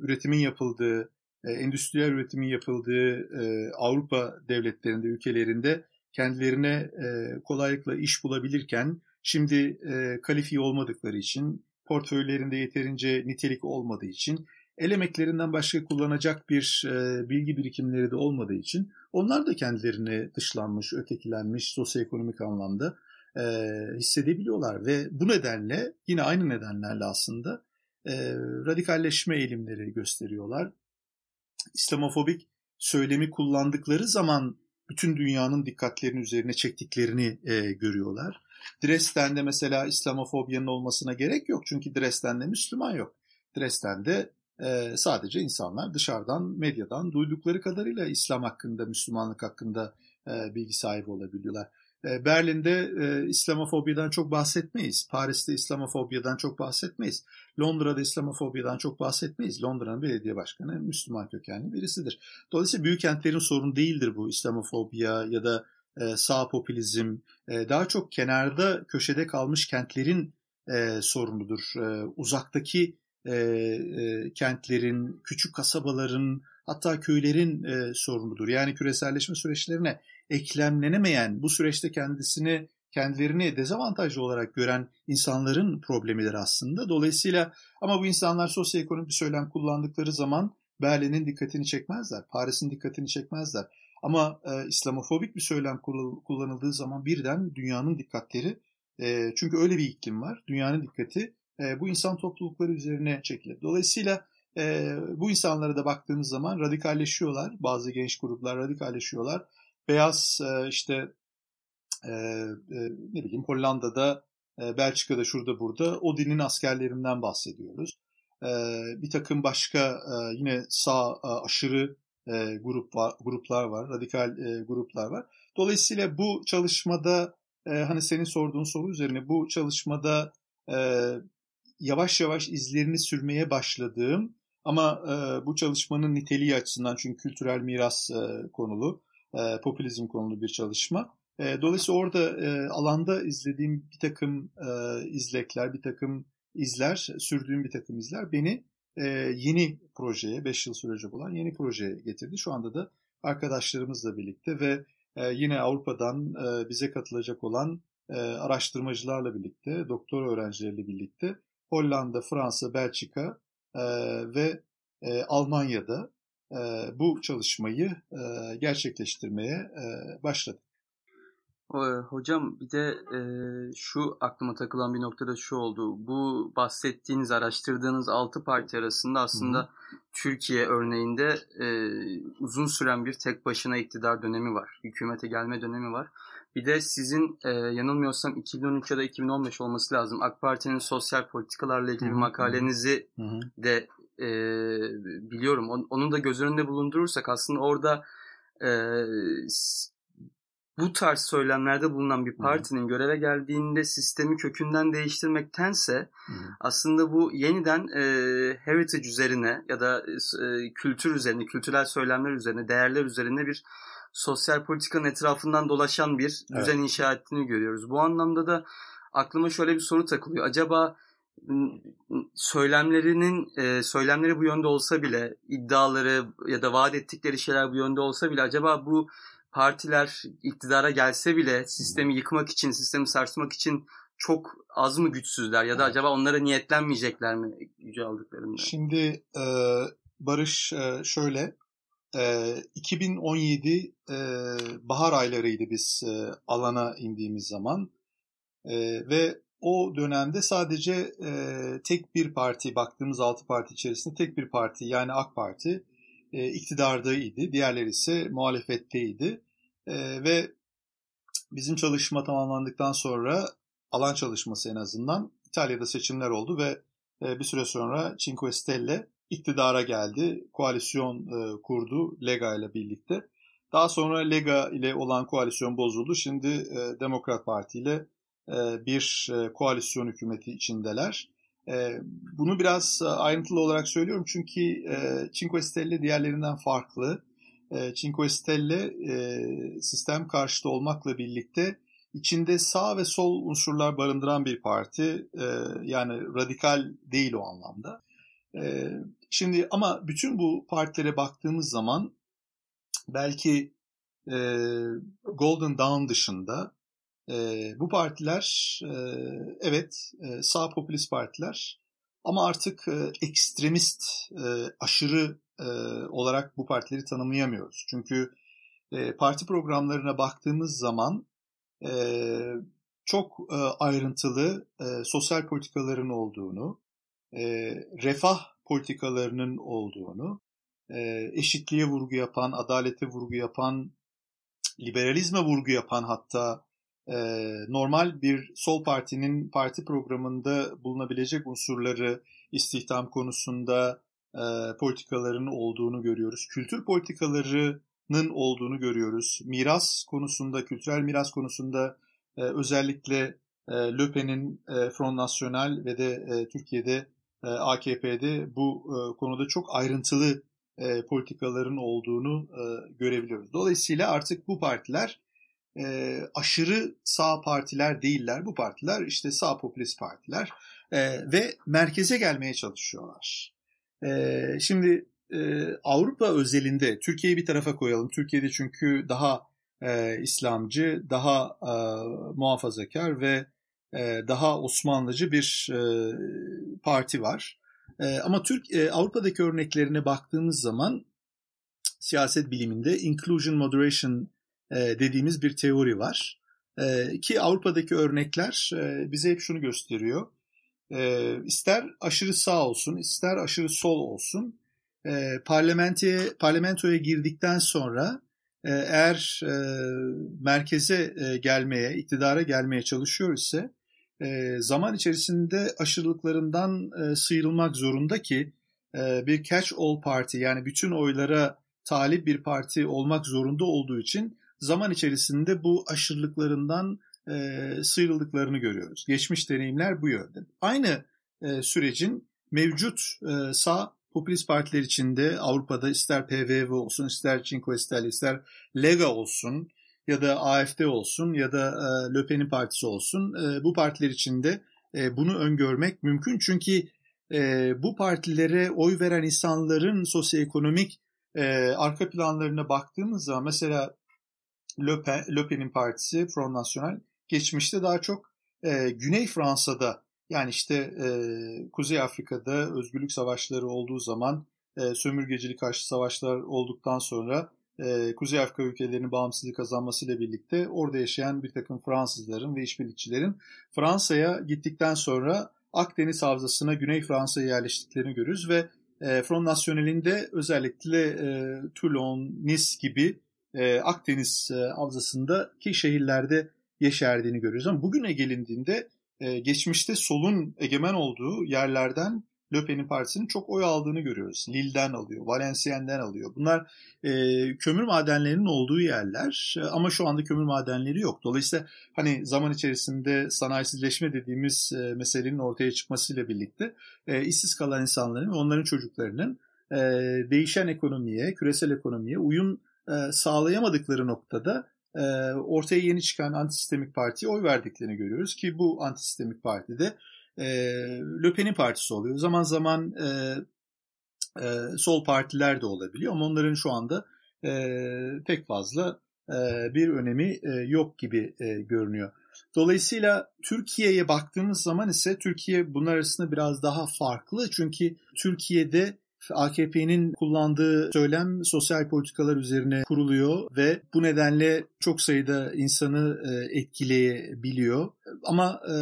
üretimin yapıldığı, e, endüstriyel üretimin yapıldığı e, Avrupa devletlerinde, ülkelerinde kendilerine e, kolaylıkla iş bulabilirken şimdi e, kalifiye olmadıkları için, portföylerinde yeterince nitelik olmadığı için el emeklerinden başka kullanacak bir e, bilgi birikimleri de olmadığı için onlar da kendilerini dışlanmış, ötekilenmiş sosyoekonomik anlamda e, hissedebiliyorlar ve bu nedenle yine aynı nedenlerle aslında e, radikalleşme eğilimleri gösteriyorlar. İslamofobik söylemi kullandıkları zaman bütün dünyanın dikkatlerini üzerine çektiklerini e, görüyorlar. Dresden'de mesela İslamofobyanın olmasına gerek yok çünkü Dresden'de Müslüman yok. Dresden'de e, sadece insanlar dışarıdan, medyadan duydukları kadarıyla İslam hakkında, Müslümanlık hakkında e, bilgi sahibi olabiliyorlar. E, Berlin'de e, İslamofobyadan çok bahsetmeyiz. Paris'te İslamofobyadan çok bahsetmeyiz. Londra'da İslamofobyadan çok bahsetmeyiz. Londra'nın belediye başkanı Müslüman kökenli birisidir. Dolayısıyla büyük kentlerin sorunu değildir bu İslamofobya ya da sağ popülizm. E, daha çok kenarda, köşede kalmış kentlerin e, sorunudur. E, uzaktaki e, e, kentlerin, küçük kasabaların hatta köylerin e, sorunudur. Yani küreselleşme süreçlerine eklemlenemeyen, bu süreçte kendisini kendilerini dezavantajlı olarak gören insanların problemidir aslında. Dolayısıyla ama bu insanlar sosyoekonomik bir söylem kullandıkları zaman Berlin'in dikkatini çekmezler, Paris'in dikkatini çekmezler. Ama e, İslamofobik bir söylem kullanıldığı zaman birden dünyanın dikkatleri, e, çünkü öyle bir iklim var, dünyanın dikkati e, bu insan toplulukları üzerine çekilir. Dolayısıyla e, bu insanlara da baktığımız zaman radikalleşiyorlar. Bazı genç gruplar radikalleşiyorlar. Beyaz e, işte e, e, ne bileyim Hollanda'da e, Belçika'da şurada burada o dinin askerlerinden bahsediyoruz. E, bir takım başka e, yine sağ e, aşırı e, grup var, gruplar var, radikal e, gruplar var. Dolayısıyla bu çalışmada e, hani senin sorduğun soru üzerine bu çalışmada e, yavaş yavaş izlerini sürmeye başladığım ama e, bu çalışmanın niteliği açısından çünkü kültürel miras e, konulu, e, popülizm konulu bir çalışma. E, dolayısıyla orada e, alanda izlediğim bir takım e, izlekler, bir takım izler, sürdüğüm bir takım izler beni e, yeni projeye, 5 yıl sürecek olan yeni projeye getirdi. Şu anda da arkadaşlarımızla birlikte ve e, yine Avrupa'dan e, bize katılacak olan e, araştırmacılarla birlikte, doktor öğrencileriyle birlikte Hollanda, Fransa, Belçika e, ve e, Almanya'da e, bu çalışmayı e, gerçekleştirmeye e, başladık. Hocam bir de e, şu aklıma takılan bir noktada şu oldu. Bu bahsettiğiniz, araştırdığınız altı parti arasında aslında Hı-hı. Türkiye örneğinde e, uzun süren bir tek başına iktidar dönemi var. Hükümete gelme dönemi var. Bir de sizin e, yanılmıyorsam 2013 ya da 2015 olması lazım. AK Parti'nin sosyal politikalarla ilgili Hı-hı. makalenizi Hı-hı. de e, biliyorum. Onun da göz önünde bulundurursak aslında orada e, bu tarz söylemlerde bulunan bir partinin Hı. göreve geldiğinde sistemi kökünden değiştirmektense Hı. aslında bu yeniden e, heritage üzerine ya da e, kültür üzerine, kültürel söylemler üzerine, değerler üzerine bir sosyal politikanın etrafından dolaşan bir düzen evet. inşa ettiğini görüyoruz. Bu anlamda da aklıma şöyle bir soru takılıyor. Acaba söylemlerinin e, söylemleri bu yönde olsa bile iddiaları ya da vaat ettikleri şeyler bu yönde olsa bile acaba bu partiler iktidara gelse bile sistemi yıkmak için, sistemi sarsmak için çok az mı güçsüzler ya da evet. acaba onlara niyetlenmeyecekler mi gücü aldıklarında? Şimdi e, Barış e, şöyle e, 2017 e, bahar aylarıydı biz e, alana indiğimiz zaman e, ve o dönemde sadece e, tek bir parti baktığımız altı parti içerisinde tek bir parti yani AK Parti e, iktidardaydı. Diğerleri ise muhalefetteydi. E, ve bizim çalışma tamamlandıktan sonra alan çalışması en azından İtalya'da seçimler oldu ve e, bir süre sonra Cinque Stelle iktidara geldi. Koalisyon e, kurdu Lega ile birlikte. Daha sonra Lega ile olan koalisyon bozuldu. Şimdi e, Demokrat Parti ile e, bir e, koalisyon hükümeti içindeler. E, bunu biraz ayrıntılı olarak söylüyorum çünkü Cinque Stelle diğerlerinden farklı. Cinque Stelle sistem karşıtı olmakla birlikte içinde sağ ve sol unsurlar barındıran bir parti. Yani radikal değil o anlamda. Şimdi ama bütün bu partilere baktığımız zaman belki Golden Dawn dışında e, bu partiler e, evet e, sağ popülist partiler ama artık e, ekstremist, e, aşırı e, olarak bu partileri tanımlayamıyoruz. Çünkü e, parti programlarına baktığımız zaman e, çok e, ayrıntılı e, sosyal politikaların olduğunu, e, refah politikalarının olduğunu, e, eşitliğe vurgu yapan, adalete vurgu yapan, liberalizme vurgu yapan hatta e, normal bir sol partinin parti programında bulunabilecek unsurları istihdam konusunda e, politikaların olduğunu görüyoruz. Kültür politikalarının olduğunu görüyoruz. Miras konusunda, kültürel miras konusunda e, özellikle e, Le Pen'in e, Front National ve de e, Türkiye'de e, AKP'de bu e, konuda çok ayrıntılı e, politikaların olduğunu e, görebiliyoruz. Dolayısıyla artık bu partiler e, aşırı sağ partiler değiller. Bu partiler işte sağ popülist partiler e, ve merkeze gelmeye çalışıyorlar. E, şimdi e, Avrupa özelinde Türkiye'yi bir tarafa koyalım. Türkiye'de çünkü daha e, İslamcı, daha e, muhafazakar ve e, daha Osmanlıcı bir e, parti var. E, ama Türk e, Avrupa'daki örneklerine baktığımız zaman siyaset biliminde inclusion moderation dediğimiz bir teori var. E, ki Avrupa'daki örnekler e, bize hep şunu gösteriyor. İster aşırı sağ olsun, ister aşırı sol olsun, parlamentoya, parlamentoya girdikten sonra eğer merkeze gelmeye, iktidara gelmeye çalışıyor ise e, zaman içerisinde aşırılıklarından e, sıyrılmak zorunda ki e, bir catch-all parti yani bütün oylara talip bir parti olmak zorunda olduğu için zaman içerisinde bu aşırılıklarından e, sıyrıldıklarını görüyoruz. Geçmiş deneyimler bu yönde. Aynı e, sürecin mevcut e, sağ popülist partiler içinde Avrupa'da ister PVV olsun, ister Cinque Stelle, ister Lega olsun ya da AFD olsun ya da e, Le Pen'in partisi olsun e, bu partiler içinde e, bunu öngörmek mümkün. Çünkü e, bu partilere oy veren insanların sosyoekonomik e, arka planlarına baktığımız zaman mesela Le, Pen, partisi Front National geçmişte daha çok e, Güney Fransa'da yani işte e, Kuzey Afrika'da özgürlük savaşları olduğu zaman e, sömürgecilik karşı savaşlar olduktan sonra e, Kuzey Afrika ülkelerinin bağımsızlık kazanmasıyla birlikte orada yaşayan bir takım Fransızların ve işbirlikçilerin Fransa'ya gittikten sonra Akdeniz Havzası'na Güney Fransa'ya yerleştiklerini görürüz ve e, Front National'in de özellikle e, Toulon, Nice gibi e, Akdeniz e, Havzası'ndaki şehirlerde yeşerdiğini görüyoruz. Ama bugüne gelindiğinde e, geçmişte solun egemen olduğu yerlerden Le Pen'in partisinin çok oy aldığını görüyoruz. Lille'den alıyor, Valenciennes'den alıyor. Bunlar e, kömür madenlerinin olduğu yerler e, ama şu anda kömür madenleri yok. Dolayısıyla hani zaman içerisinde sanayisizleşme dediğimiz e, meselenin ortaya çıkmasıyla birlikte e, işsiz kalan insanların ve onların çocuklarının e, değişen ekonomiye, küresel ekonomiye uyum e, sağlayamadıkları noktada e, ortaya yeni çıkan antisistemik partiye oy verdiklerini görüyoruz ki bu antisistemik partide e, Le Pen'in partisi oluyor. Zaman zaman e, e, sol partiler de olabiliyor ama onların şu anda e, pek fazla e, bir önemi e, yok gibi e, görünüyor. Dolayısıyla Türkiye'ye baktığımız zaman ise Türkiye bunlar arasında biraz daha farklı. Çünkü Türkiye'de AKP'nin kullandığı söylem sosyal politikalar üzerine kuruluyor ve bu nedenle çok sayıda insanı e, etkileyebiliyor. Ama e,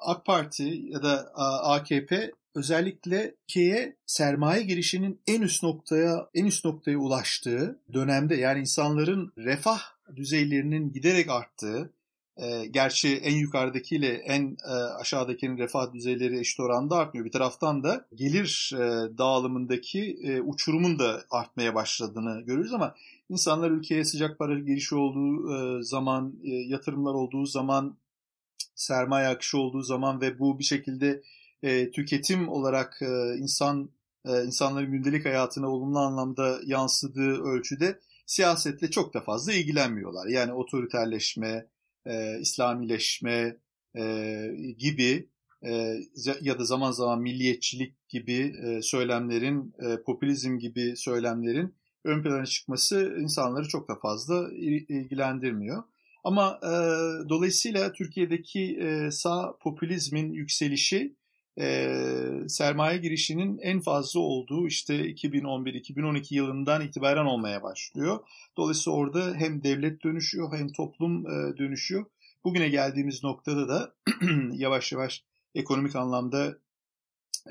AK Parti ya da AKP özellikle Türkiye'ye sermaye girişinin en üst noktaya en üst noktaya ulaştığı dönemde yani insanların refah düzeylerinin giderek arttığı e, gerçi en yukarıdakiyle en e, aşağıdakinin refah düzeyleri eşit oranda artmıyor. Bir taraftan da gelir e, dağılımındaki e, uçurumun da artmaya başladığını görüyoruz ama insanlar ülkeye sıcak para girişi olduğu e, zaman, e, yatırımlar olduğu zaman, sermaye akışı olduğu zaman ve bu bir şekilde e, tüketim olarak e, insan e, insanların gündelik hayatına olumlu anlamda yansıdığı ölçüde siyasetle çok da fazla ilgilenmiyorlar. Yani otoriterleşme, e, İslamileşme e, gibi e, ya da zaman zaman milliyetçilik gibi e, söylemlerin, e, popülizm gibi söylemlerin ön plana çıkması insanları çok da fazla ilgilendirmiyor. Ama e, dolayısıyla Türkiye'deki e, sağ popülizmin yükselişi e, sermaye girişinin en fazla olduğu işte 2011-2012 yılından itibaren olmaya başlıyor. Dolayısıyla orada hem devlet dönüşüyor hem toplum e, dönüşüyor. Bugüne geldiğimiz noktada da yavaş yavaş ekonomik anlamda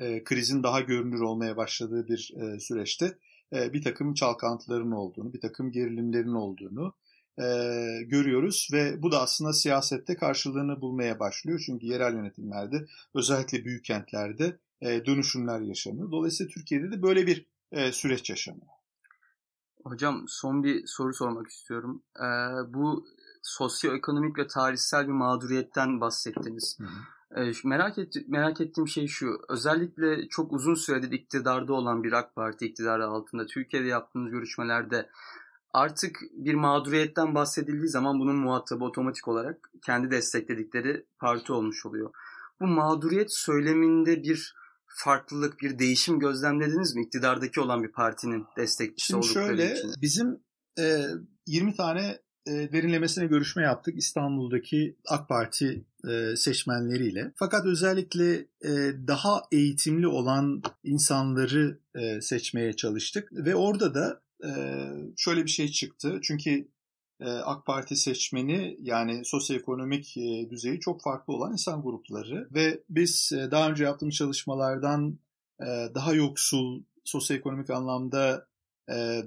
e, krizin daha görünür olmaya başladığı bir e, süreçte e, bir takım çalkantıların olduğunu, bir takım gerilimlerin olduğunu, e, görüyoruz ve bu da aslında siyasette karşılığını bulmaya başlıyor. Çünkü yerel yönetimlerde özellikle büyük kentlerde e, dönüşümler yaşanıyor. Dolayısıyla Türkiye'de de böyle bir e, süreç yaşanıyor. Hocam son bir soru sormak istiyorum. Ee, bu sosyoekonomik ve tarihsel bir mağduriyetten bahsettiniz. Hı hı. Ee, merak, et, merak ettiğim şey şu. Özellikle çok uzun süredir iktidarda olan bir AK Parti iktidarı altında Türkiye'de yaptığınız görüşmelerde artık bir mağduriyetten bahsedildiği zaman bunun muhatabı otomatik olarak kendi destekledikleri parti olmuş oluyor. Bu mağduriyet söyleminde bir farklılık, bir değişim gözlemlediniz mi iktidardaki olan bir partinin destekçisi Şimdi oldukları şöyle, için? Bizim e, 20 tane e, derinlemesine görüşme yaptık İstanbul'daki AK Parti e, seçmenleriyle. Fakat özellikle e, daha eğitimli olan insanları e, seçmeye çalıştık ve orada da şöyle bir şey çıktı. Çünkü AK Parti seçmeni yani sosyoekonomik düzeyi çok farklı olan insan grupları ve biz daha önce yaptığımız çalışmalardan daha yoksul, sosyoekonomik anlamda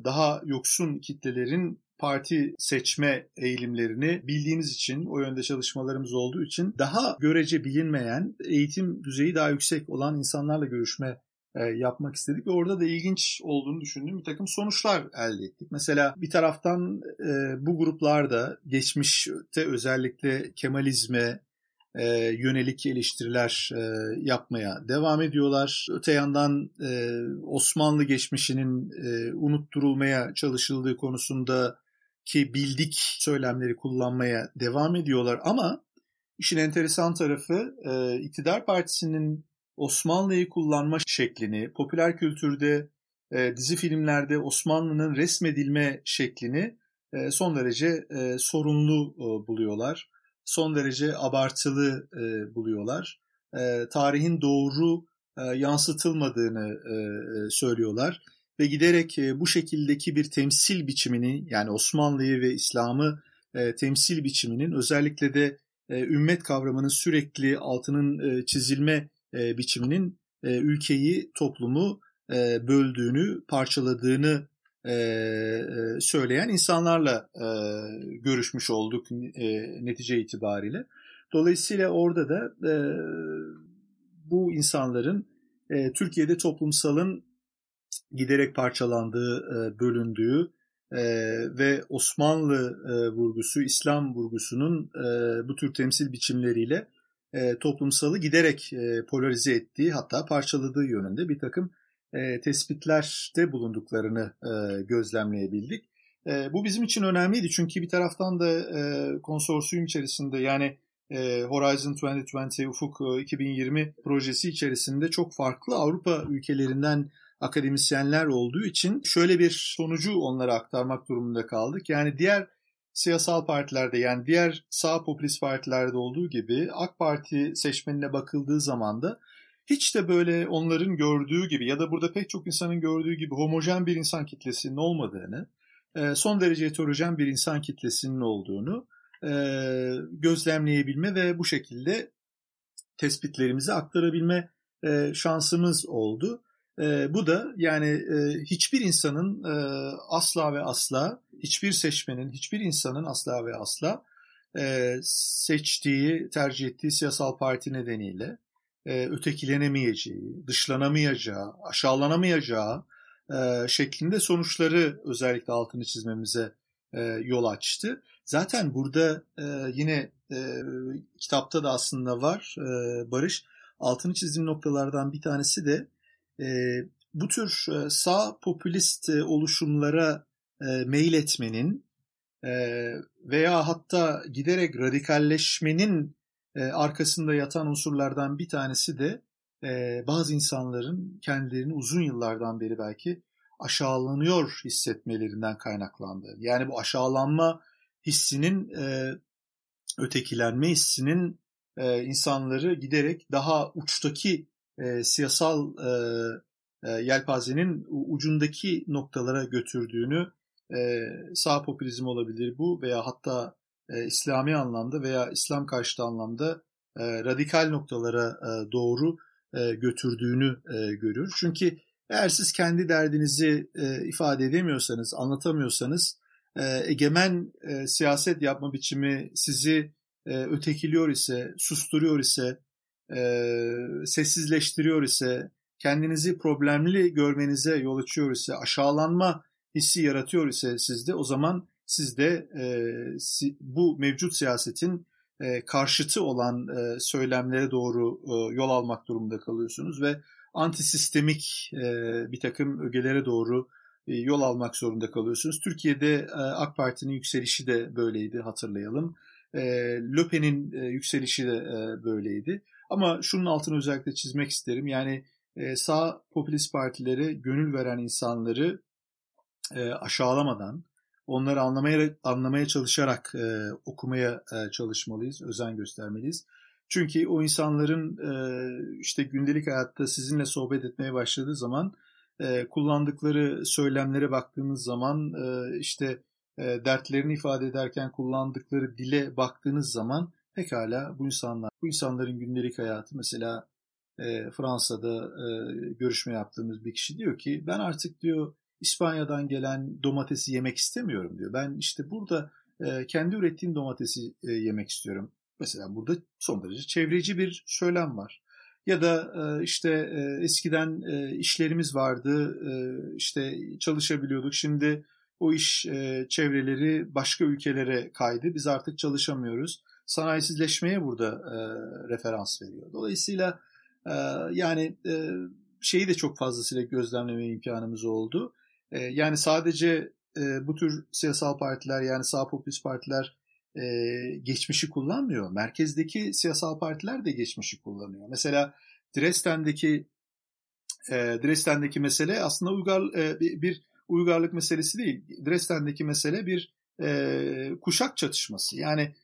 daha yoksun kitlelerin parti seçme eğilimlerini bildiğimiz için, o yönde çalışmalarımız olduğu için daha görece bilinmeyen, eğitim düzeyi daha yüksek olan insanlarla görüşme e, yapmak istedik ve orada da ilginç olduğunu düşündüğüm bir takım sonuçlar elde ettik. Mesela bir taraftan e, bu gruplarda geçmişte özellikle Kemalizme, e, yönelik eleştiriler e, yapmaya devam ediyorlar. Öte yandan e, Osmanlı geçmişinin e, unutturulmaya çalışıldığı konusunda ki bildik söylemleri kullanmaya devam ediyorlar ama işin enteresan tarafı e, partisinin Osmanlı'yı kullanma şeklini, popüler kültürde, e, dizi filmlerde Osmanlı'nın resmedilme şeklini e, son derece e, sorunlu e, buluyorlar. Son derece abartılı e, buluyorlar. E, tarihin doğru e, yansıtılmadığını e, e söylüyorlar. Ve giderek e, bu şekildeki bir temsil biçimini yani Osmanlı'yı ve İslam'ı e, temsil biçiminin özellikle de e, ümmet kavramının sürekli altının e, çizilme e, biçiminin e, ülkeyi, toplumu e, böldüğünü, parçaladığını e, e, söyleyen insanlarla e, görüşmüş olduk e, netice itibariyle. Dolayısıyla orada da e, bu insanların e, Türkiye'de toplumsalın giderek parçalandığı, e, bölündüğü e, ve Osmanlı e, vurgusu, İslam vurgusunun e, bu tür temsil biçimleriyle e, toplumsalı giderek e, polarize ettiği hatta parçaladığı yönünde bir takım e, tespitlerde bulunduklarını e, gözlemleyebildik. E, bu bizim için önemliydi çünkü bir taraftan da e, konsorsiyum içerisinde yani e, Horizon 2020 Ufuk e, 2020 projesi içerisinde çok farklı Avrupa ülkelerinden akademisyenler olduğu için şöyle bir sonucu onlara aktarmak durumunda kaldık. Yani diğer siyasal partilerde yani diğer sağ popülist partilerde olduğu gibi AK Parti seçmenine bakıldığı zaman da hiç de böyle onların gördüğü gibi ya da burada pek çok insanın gördüğü gibi homojen bir insan kitlesinin olmadığını, e, son derece heterojen bir insan kitlesinin olduğunu e, gözlemleyebilme ve bu şekilde tespitlerimizi aktarabilme e, şansımız oldu. E, bu da yani e, hiçbir insanın e, asla ve asla, hiçbir seçmenin, hiçbir insanın asla ve asla e, seçtiği, tercih ettiği siyasal parti nedeniyle e, ötekilenemeyeceği, dışlanamayacağı, aşağılanamayacağı e, şeklinde sonuçları özellikle altını çizmemize e, yol açtı. Zaten burada e, yine e, kitapta da aslında var e, Barış. Altını çizdiğim noktalardan bir tanesi de e, bu tür e, sağ popülist e, oluşumlara e, mail etmenin e, veya hatta giderek radikalleşmenin e, arkasında yatan unsurlardan bir tanesi de e, bazı insanların kendilerini uzun yıllardan beri belki aşağılanıyor hissetmelerinden kaynaklandığı. Yani bu aşağılanma hissinin, e, ötekilenme hissinin e, insanları giderek daha uçtaki e, siyasal e, e, yelpazenin ucundaki noktalara götürdüğünü e, sağ popülizm olabilir bu veya hatta e, İslami anlamda veya İslam karşıtı anlamda e, radikal noktalara e, doğru e, götürdüğünü e, görür. Çünkü eğer siz kendi derdinizi e, ifade edemiyorsanız, anlatamıyorsanız, e, egemen e, siyaset yapma biçimi sizi e, ötekiliyor ise, susturuyor ise, e, sessizleştiriyor ise, kendinizi problemli görmenize yol açıyor ise, aşağılanma hissi yaratıyor ise sizde o zaman siz de e, si, bu mevcut siyasetin e, karşıtı olan e, söylemlere doğru e, yol almak durumunda kalıyorsunuz ve antisistemik e, bir takım ögelere doğru e, yol almak zorunda kalıyorsunuz. Türkiye'de e, AK Parti'nin yükselişi de böyleydi hatırlayalım. E, Löpen'in e, yükselişi de e, böyleydi. Ama şunun altını özellikle çizmek isterim. Yani e, sağ popülist partilere gönül veren insanları e, aşağılamadan, onları anlamaya anlamaya çalışarak e, okumaya çalışmalıyız, özen göstermeliyiz. Çünkü o insanların işte gündelik hayatta sizinle sohbet etmeye başladığı zaman kullandıkları söylemlere baktığınız zaman işte dertlerini ifade ederken kullandıkları dile baktığınız zaman pekala bu insanlar, bu insanların gündelik hayatı mesela e, Fransa'da e, görüşme yaptığımız bir kişi diyor ki ben artık diyor İspanya'dan gelen domatesi yemek istemiyorum diyor. Ben işte burada e, kendi ürettiğim domatesi e, yemek istiyorum. Mesela burada son derece çevreci bir söylem var. Ya da e, işte e, eskiden e, işlerimiz vardı, e, işte çalışabiliyorduk. Şimdi o iş e, çevreleri başka ülkelere kaydı. Biz artık çalışamıyoruz. Sanayisizleşmeye burada e, referans veriyor. Dolayısıyla e, yani e, şeyi de çok fazlasıyla gözlemleme imkanımız oldu. E, yani sadece e, bu tür siyasal partiler yani sağ popülist partiler e, geçmişi kullanmıyor. Merkezdeki siyasal partiler de geçmişi kullanıyor. Mesela Dresden'deki e, Dresden'deki mesele aslında uygar e, bir, uygarlık meselesi değil. Dresden'deki mesele bir e, kuşak çatışması. Yani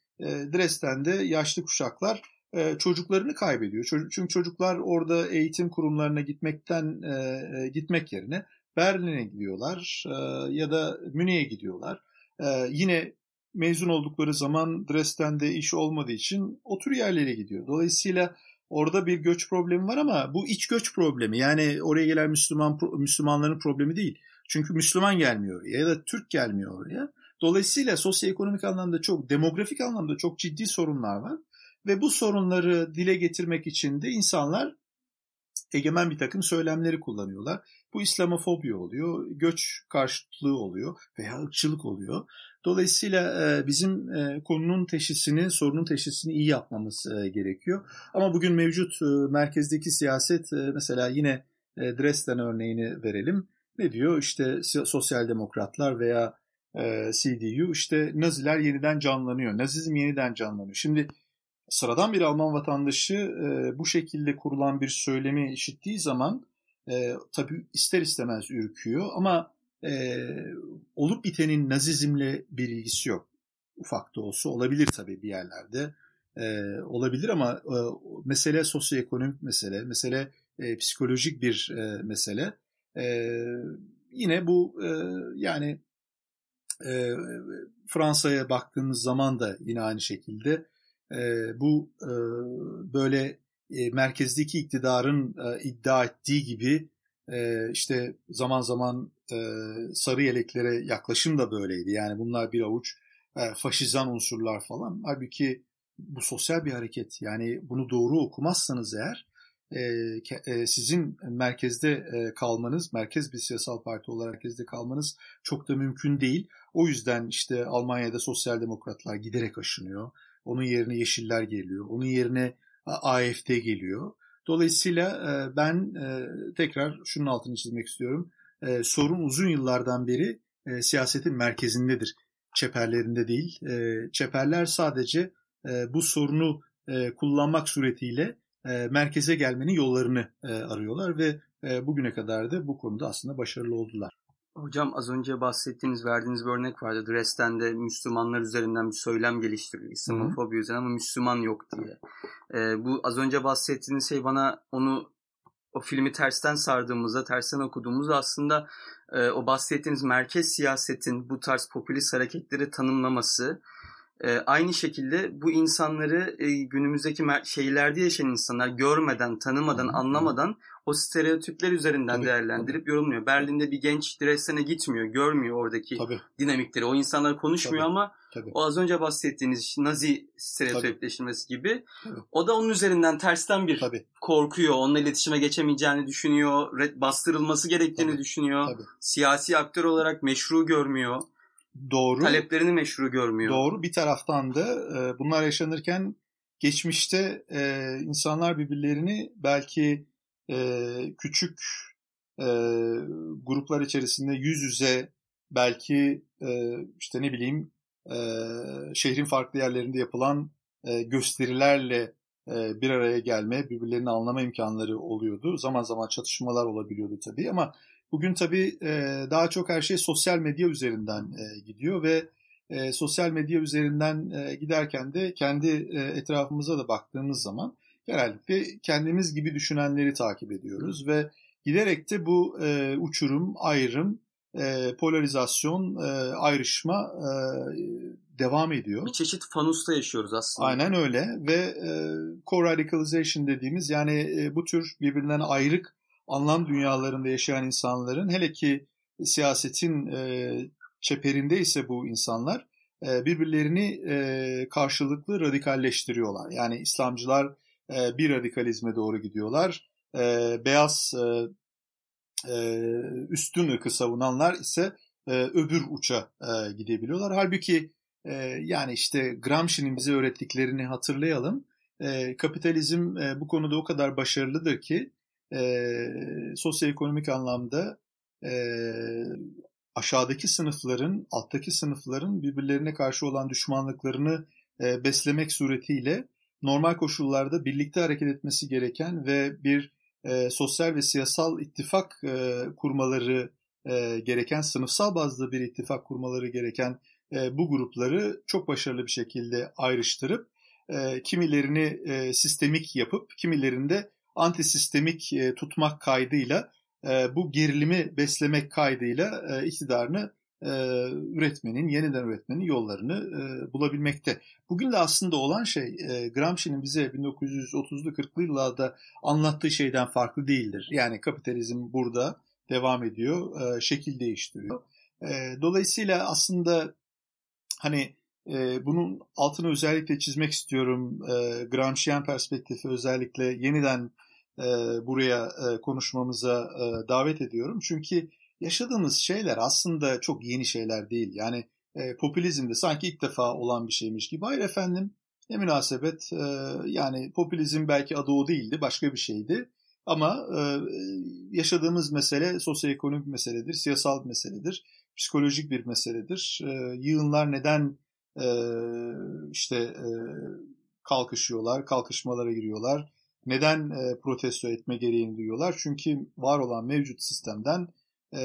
Dresden'de yaşlı kuşaklar e, çocuklarını kaybediyor. Çünkü çocuklar orada eğitim kurumlarına gitmekten e, e, gitmek yerine Berlin'e gidiyorlar e, ya da Münih'e gidiyorlar. E, yine mezun oldukları zaman Dresden'de iş olmadığı için otur yerlere gidiyor. Dolayısıyla orada bir göç problemi var ama bu iç göç problemi. Yani oraya gelen Müslüman Müslümanların problemi değil. Çünkü Müslüman gelmiyor oraya ya da Türk gelmiyor oraya. Dolayısıyla sosyoekonomik anlamda çok, demografik anlamda çok ciddi sorunlar var. Ve bu sorunları dile getirmek için de insanlar egemen bir takım söylemleri kullanıyorlar. Bu İslamofobi oluyor, göç karşıtlığı oluyor veya ırkçılık oluyor. Dolayısıyla e, bizim e, konunun teşhisini, sorunun teşhisini iyi yapmamız e, gerekiyor. Ama bugün mevcut merkezdeki siyaset mesela yine Dresden örneğini verelim. Ne diyor? İşte sosyal demokratlar veya CDU işte Naziler yeniden canlanıyor. Nazizm yeniden canlanıyor. Şimdi sıradan bir Alman vatandaşı bu şekilde kurulan bir söylemi işittiği zaman tabii ister istemez ürküyor ama e, olup bitenin nazizmle bir ilgisi yok. Ufak da olsa olabilir tabii bir yerlerde. E, olabilir ama e, mesele sosyoekonomik mesele, mesele e, psikolojik bir e, mesele. E, yine bu e, yani e, Fransa'ya baktığımız zaman da yine aynı şekilde e, bu e, böyle e, merkezdeki iktidarın e, iddia ettiği gibi e, işte zaman zaman e, sarı yeleklere yaklaşım da böyleydi. Yani bunlar bir avuç e, faşizan unsurlar falan. Halbuki bu sosyal bir hareket. Yani bunu doğru okumazsanız eğer e, e, sizin merkezde e, kalmanız, merkez bir siyasal parti olarak merkezde kalmanız çok da mümkün değil. O yüzden işte Almanya'da sosyal demokratlar giderek aşınıyor. Onun yerine Yeşiller geliyor. Onun yerine AFD geliyor. Dolayısıyla ben tekrar şunun altını çizmek istiyorum. Sorun uzun yıllardan beri siyasetin merkezindedir. Çeperlerinde değil. Çeperler sadece bu sorunu kullanmak suretiyle merkeze gelmenin yollarını arıyorlar ve bugüne kadar da bu konuda aslında başarılı oldular. Hocam az önce bahsettiğiniz, verdiğiniz bir örnek vardı. Dresden'de Müslümanlar üzerinden bir söylem geliştirildi. İslamofobi üzerine ama Müslüman yok diye. Ee, bu az önce bahsettiğiniz şey bana onu o filmi tersten sardığımızda, tersten okuduğumuzda aslında e, o bahsettiğiniz merkez siyasetin bu tarz popülist hareketleri tanımlaması, e, aynı şekilde bu insanları e, günümüzdeki şehirlerde yaşayan insanlar görmeden, tanımadan, anlamadan o stereotipler üzerinden tabii, değerlendirip tabii. yorumluyor. Berlin'de bir genç Dresden'e gitmiyor, görmüyor oradaki tabii. dinamikleri. O insanlar konuşmuyor tabii, ama tabii. o az önce bahsettiğiniz Nazi stereotipleşmesi gibi tabii. o da onun üzerinden tersten bir tabii. korkuyor. Onunla iletişime geçemeyeceğini düşünüyor, bastırılması gerektiğini tabii. düşünüyor. Tabii. Siyasi aktör olarak meşru görmüyor. Doğru. Taleplerini meşru görmüyor. Doğru. Bir taraftan da e, bunlar yaşanırken geçmişte e, insanlar birbirlerini belki e, küçük e, gruplar içerisinde yüz yüze belki e, işte ne bileyim e, şehrin farklı yerlerinde yapılan e, gösterilerle e, bir araya gelme, birbirlerini anlama imkanları oluyordu. Zaman zaman çatışmalar olabiliyordu tabii ama bugün tabii e, daha çok her şey sosyal medya üzerinden e, gidiyor ve e, sosyal medya üzerinden giderken de kendi etrafımıza da baktığımız zaman genellikle kendimiz gibi düşünenleri takip ediyoruz ve giderek de bu uçurum, ayrım, polarizasyon, ayrışma devam ediyor. Bir çeşit fanusta yaşıyoruz aslında. Aynen öyle ve co-radicalization dediğimiz yani bu tür birbirinden ayrık anlam dünyalarında yaşayan insanların hele ki siyasetin e, çeperinde ise bu insanlar e, birbirlerini e, karşılıklı radikalleştiriyorlar. Yani İslamcılar e, bir radikalizme doğru gidiyorlar. E, beyaz e, e, üstün ırkı savunanlar ise e, öbür uça e, gidebiliyorlar. Halbuki e, yani işte Gramsci'nin bize öğrettiklerini hatırlayalım. E, kapitalizm e, bu konuda o kadar başarılıdır ki e, sosyoekonomik anlamda e, aşağıdaki sınıfların, alttaki sınıfların birbirlerine karşı olan düşmanlıklarını e, beslemek suretiyle normal koşullarda birlikte hareket etmesi gereken ve bir e, sosyal ve siyasal ittifak e, kurmaları e, gereken, sınıfsal bazda bir ittifak kurmaları gereken e, bu grupları çok başarılı bir şekilde ayrıştırıp e, kimilerini e, sistemik yapıp kimilerinde antisistemik e, tutmak kaydıyla e, bu gerilimi beslemek kaydıyla e, iktidarını e, üretmenin, yeniden üretmenin yollarını e, bulabilmekte. Bugün de aslında olan şey e, Gramsci'nin bize 1930'lu 40'lı yıllarda anlattığı şeyden farklı değildir. Yani kapitalizm burada devam ediyor, e, şekil değiştiriyor. E, dolayısıyla aslında hani e, bunun altını özellikle çizmek istiyorum. E, perspektifi özellikle yeniden e, buraya e, konuşmamıza e, davet ediyorum. Çünkü yaşadığımız şeyler aslında çok yeni şeyler değil. Yani e, popülizm sanki ilk defa olan bir şeymiş gibi. Hayır efendim ne münasebet yani popülizm belki adı o değildi başka bir şeydi. Ama yaşadığımız mesele sosyoekonomik meseledir, siyasal bir meseledir, psikolojik bir meseledir. E, yığınlar neden e, işte e, kalkışıyorlar, kalkışmalara giriyorlar, neden e, protesto etme gereğini duyuyorlar? Çünkü var olan mevcut sistemden e,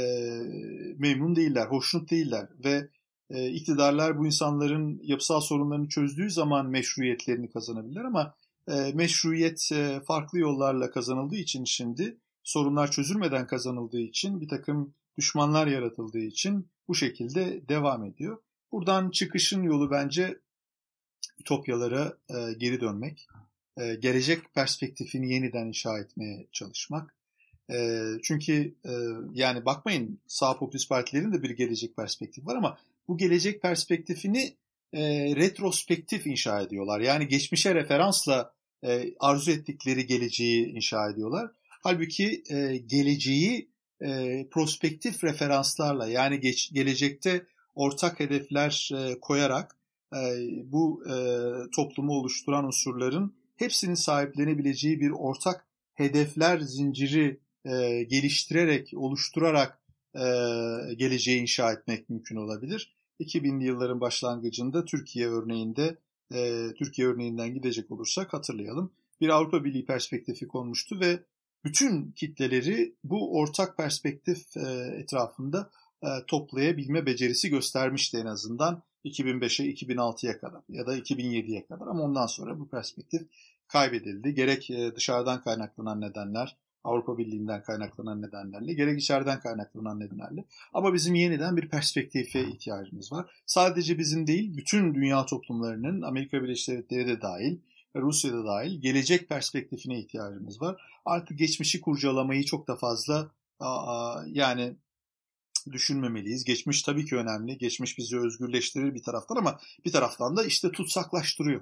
memnun değiller, hoşnut değiller ve e, iktidarlar bu insanların yapısal sorunlarını çözdüğü zaman meşruiyetlerini kazanabilirler ama e, meşruiyet e, farklı yollarla kazanıldığı için şimdi sorunlar çözülmeden kazanıldığı için bir takım düşmanlar yaratıldığı için bu şekilde devam ediyor. Buradan çıkışın yolu bence ütopyalara e, geri dönmek, e, gelecek perspektifini yeniden inşa etmeye çalışmak. E, çünkü e, yani bakmayın sağ popülist partilerin de bir gelecek perspektifi var ama bu gelecek perspektifini e, retrospektif inşa ediyorlar. Yani geçmişe referansla e, arzu ettikleri geleceği inşa ediyorlar. Halbuki e, geleceği e, prospektif referanslarla yani geç, gelecekte ortak hedefler e, koyarak e, bu e, toplumu oluşturan unsurların hepsinin sahiplenebileceği bir ortak hedefler zinciri e, geliştirerek, oluşturarak e, geleceği inşa etmek mümkün olabilir. 2000'li yılların başlangıcında Türkiye örneğinde, e, Türkiye örneğinden gidecek olursak hatırlayalım. Bir Avrupa Birliği perspektifi konmuştu ve bütün kitleleri bu ortak perspektif e, etrafında toplayabilme becerisi göstermişti en azından 2005'e 2006'ya kadar ya da 2007'ye kadar ama ondan sonra bu perspektif kaybedildi. Gerek e, dışarıdan kaynaklanan nedenler, Avrupa Birliği'nden kaynaklanan nedenlerle, gerek içeriden kaynaklanan nedenlerle. Ama bizim yeniden bir perspektife ihtiyacımız var. Sadece bizim değil, bütün dünya toplumlarının, Amerika Birleşik Devletleri de dahil, Rusya'da dahil gelecek perspektifine ihtiyacımız var. Artık geçmişi kurcalamayı çok da fazla yani düşünmemeliyiz. Geçmiş tabii ki önemli. Geçmiş bizi özgürleştirir bir taraftan ama bir taraftan da işte tutsaklaştırıyor.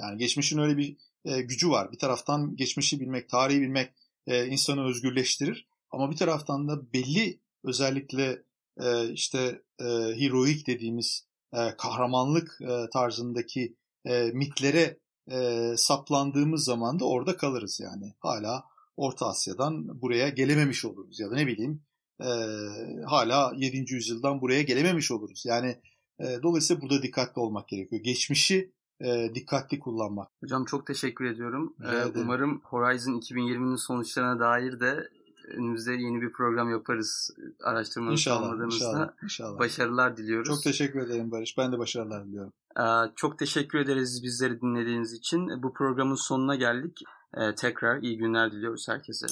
Yani geçmişin öyle bir e, gücü var. Bir taraftan geçmişi bilmek, tarihi bilmek e, insanı özgürleştirir. Ama bir taraftan da belli özellikle e, işte e, heroik dediğimiz e, kahramanlık e, tarzındaki e, mitlere e, saplandığımız zaman da orada kalırız yani. Hala Orta Asya'dan buraya gelememiş oluruz ya da ne bileyim e, hala 7. yüzyıldan buraya gelememiş oluruz. Yani e, dolayısıyla burada dikkatli olmak gerekiyor. Geçmişi e, dikkatli kullanmak. Hocam çok teşekkür ediyorum. Ee, umarım Horizon 2020'nin sonuçlarına dair de önümüzde yeni bir program yaparız araştırmanın inşallah, inşallah, inşallah. Başarılar diliyoruz. Çok teşekkür ederim Barış. Ben de başarılar diliyorum. Ee, çok teşekkür ederiz bizleri dinlediğiniz için. Bu programın sonuna geldik. Ee, tekrar iyi günler diliyoruz herkese.